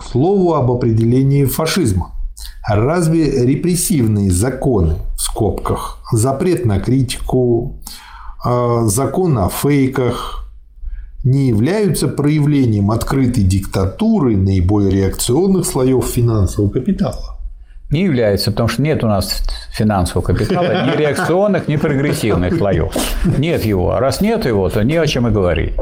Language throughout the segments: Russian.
К слову об определении фашизма. Разве репрессивные законы, в скобках, запрет на критику, а, закон о фейках, не являются проявлением открытой диктатуры наиболее реакционных слоев финансового капитала? Не является, потому что нет у нас финансового капитала ни реакционных, ни прогрессивных слоев. Нет его. А раз нет его, то не о чем и говорить.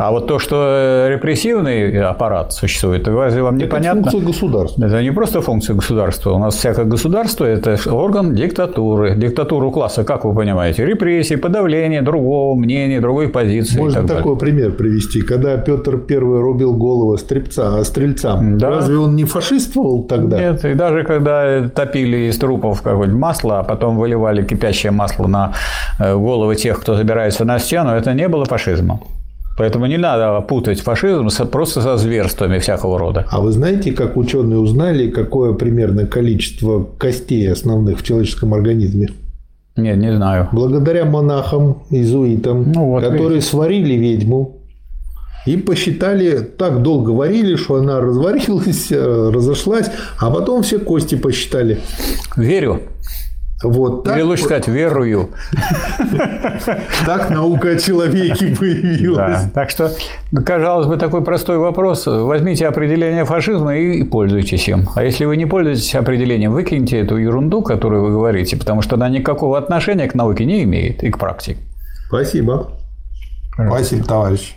А вот то, что репрессивный аппарат существует, разве вам непонятно? Это функция государства. Это не просто функция государства. У нас всякое государство – это орган диктатуры. Диктатуру класса, как вы понимаете? Репрессии, подавление другого мнения, другой позиции. Можно такой далее. пример привести. Когда Петр I рубил голову стрельца, стрельцам, да. разве он не фашистовал тогда? Нет, и даже когда топили из трупов какое-нибудь масло, а потом выливали кипящее масло на э, головы тех, кто забирается на стену, это не было фашизмом. Поэтому не надо путать фашизм просто со зверствами всякого рода. А вы знаете, как ученые узнали, какое примерно количество костей основных в человеческом организме? Нет, не знаю. Благодаря монахам, иезуитам, ну, вот которые видите. сварили ведьму и посчитали, так долго варили, что она разварилась, разошлась, а потом все кости посчитали. Верю. Вот так Или лучше сказать, верую. Так наука о человеке появилась. Да. Так что, казалось бы, такой простой вопрос. Возьмите определение фашизма и пользуйтесь им. А если вы не пользуетесь определением, выкиньте эту ерунду, которую вы говорите, потому что она никакого отношения к науке не имеет и к практике. Спасибо. Спасибо, товарищ.